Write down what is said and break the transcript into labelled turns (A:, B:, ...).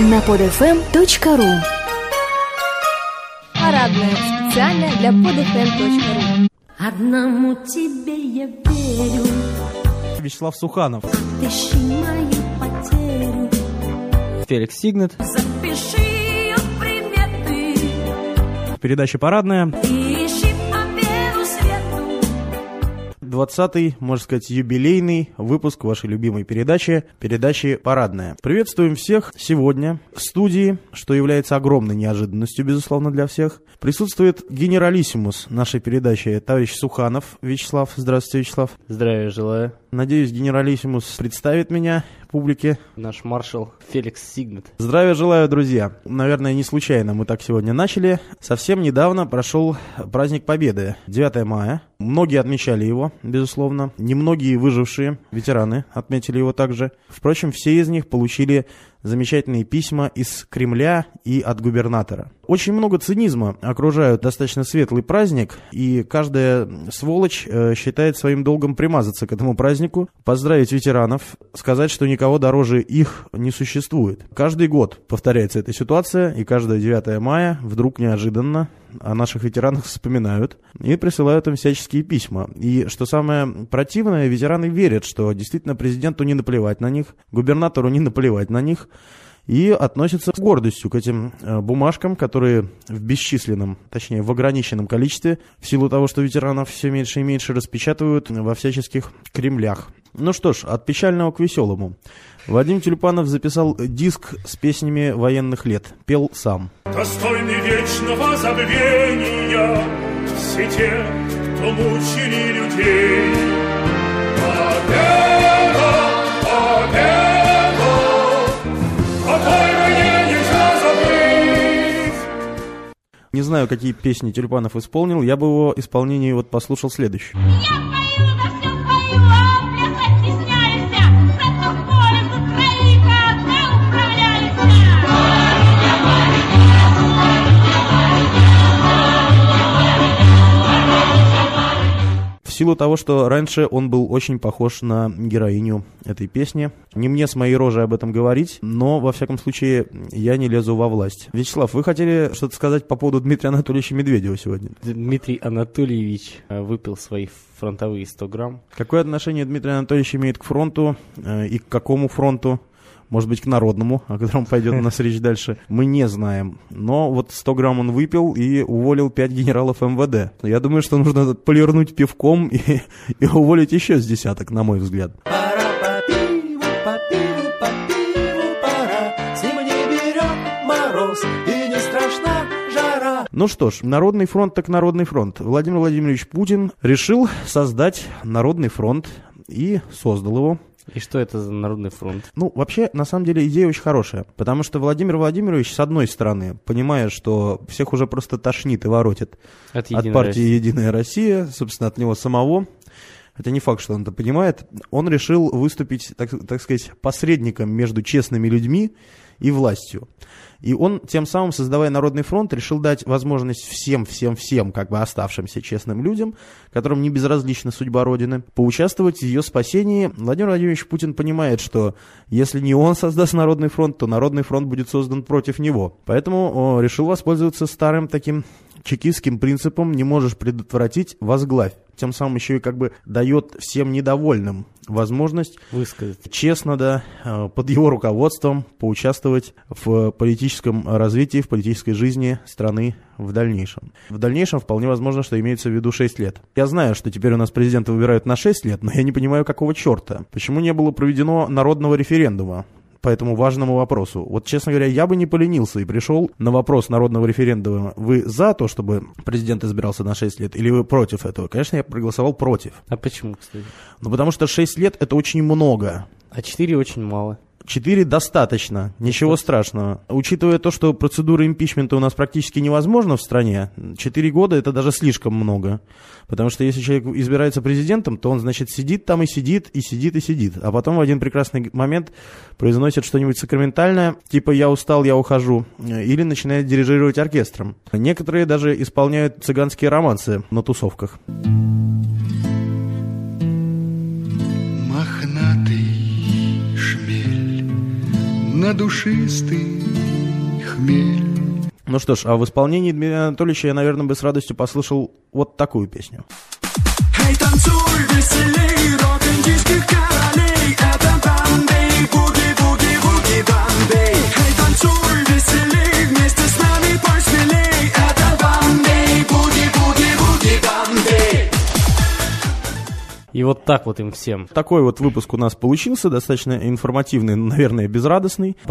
A: на podfm.ru
B: Парадная специально для podfm.ru
C: Одному тебе я верю,
D: Вячеслав Суханов.
C: пиши мою потерю,
D: Феликс Сигнет.
C: запиши ее приметы,
D: Передача «Парадная».
C: и
D: 20-й, можно сказать, юбилейный выпуск вашей любимой передачи, передачи «Парадная». Приветствуем всех. Сегодня в студии, что является огромной неожиданностью, безусловно, для всех, присутствует генералиссимус нашей передачи, товарищ Суханов Вячеслав. Здравствуйте, Вячеслав.
E: Здравия желаю.
D: Надеюсь, генералиссимус представит меня публике.
E: Наш маршал Феликс Сигнет.
D: Здравия желаю, друзья. Наверное, не случайно мы так сегодня начали. Совсем недавно прошел праздник Победы, 9 мая. Многие отмечали его, безусловно. Немногие выжившие ветераны отметили его также. Впрочем, все из них получили замечательные письма из Кремля и от губернатора. Очень много цинизма окружают достаточно светлый праздник, и каждая сволочь э, считает своим долгом примазаться к этому празднику, поздравить ветеранов, сказать, что никого дороже их не существует. Каждый год повторяется эта ситуация, и каждое 9 мая вдруг неожиданно о наших ветеранах вспоминают и присылают им всяческие письма. И что самое противное, ветераны верят, что действительно президенту не наплевать на них, губернатору не наплевать на них, и относятся с гордостью к этим э, бумажкам, которые в бесчисленном, точнее в ограниченном количестве, в силу того, что ветеранов все меньше и меньше распечатывают во всяческих кремлях. Ну что ж, от печального к веселому. Вадим Тюльпанов записал диск с песнями военных лет. Пел сам.
F: Достойны вечного забвения Все те, кто мучили людей.
D: Не знаю, какие песни Тюльпанов исполнил, я бы его исполнение вот послушал следующее. Силу того, что раньше он был очень похож на героиню этой песни. Не мне с моей рожей об этом говорить, но, во всяком случае, я не лезу во власть. Вячеслав, вы хотели что-то сказать по поводу Дмитрия Анатольевича Медведева сегодня?
E: Дмитрий Анатольевич э, выпил свои фронтовые 100 грамм.
D: Какое отношение Дмитрий Анатольевич имеет к фронту э, и к какому фронту? Может быть, к народному, о котором пойдет у нас речь дальше. Мы не знаем. Но вот 100 грамм он выпил и уволил 5 генералов МВД. Я думаю, что нужно полирнуть пивком и, и уволить еще с десяток, на мой взгляд. Ну что ж, Народный фронт так Народный фронт. Владимир Владимирович Путин решил создать Народный фронт и создал его.
E: И что это за народный фронт?
D: Ну, вообще, на самом деле, идея очень хорошая. Потому что Владимир Владимирович, с одной стороны, понимая, что всех уже просто тошнит и воротит
E: От,
D: от партии
E: России.
D: «Единая Россия», собственно, от него самого, хотя не факт, что он это понимает, он решил выступить, так, так сказать, посредником между честными людьми и властью. И он, тем самым, создавая Народный фронт, решил дать возможность всем, всем, всем, как бы оставшимся честным людям, которым не безразлична судьба Родины, поучаствовать в ее спасении. Владимир Владимирович Путин понимает, что если не он создаст Народный фронт, то Народный фронт будет создан против него. Поэтому решил воспользоваться старым таким чекистским принципом «не можешь предотвратить, возглавь». Тем самым еще и как бы дает всем недовольным возможность
E: Высказать.
D: честно, да, э, под его руководством поучаствовать в политическом развитии, в политической жизни страны в дальнейшем. В дальнейшем вполне возможно, что имеется в виду 6 лет. Я знаю, что теперь у нас президента выбирают на 6 лет, но я не понимаю, какого черта. Почему не было проведено народного референдума? По этому важному вопросу. Вот, честно говоря, я бы не поленился и пришел на вопрос народного референдума. Вы за то, чтобы президент избирался на 6 лет, или вы против этого? Конечно, я проголосовал против.
E: А почему, кстати?
D: Ну, потому что 6 лет – это очень много.
E: А 4 очень мало.
D: Четыре достаточно, ничего страшного. Учитывая то, что процедура импичмента у нас практически невозможна в стране, четыре года это даже слишком много. Потому что если человек избирается президентом, то он, значит, сидит там и сидит, и сидит, и сидит. А потом в один прекрасный момент произносит что-нибудь сакраментальное, типа «я устал, я ухожу», или начинает дирижировать оркестром. Некоторые даже исполняют цыганские романсы на тусовках.
G: Мохнатый шмель на душистый хмель.
D: Ну что ж, а в исполнении Дмитрия Анатольевича я, наверное, бы с радостью послушал вот такую песню.
G: Эй, танцуй веселей,
E: И вот так вот им всем.
D: Такой вот выпуск у нас получился, достаточно информативный, наверное, безрадостный.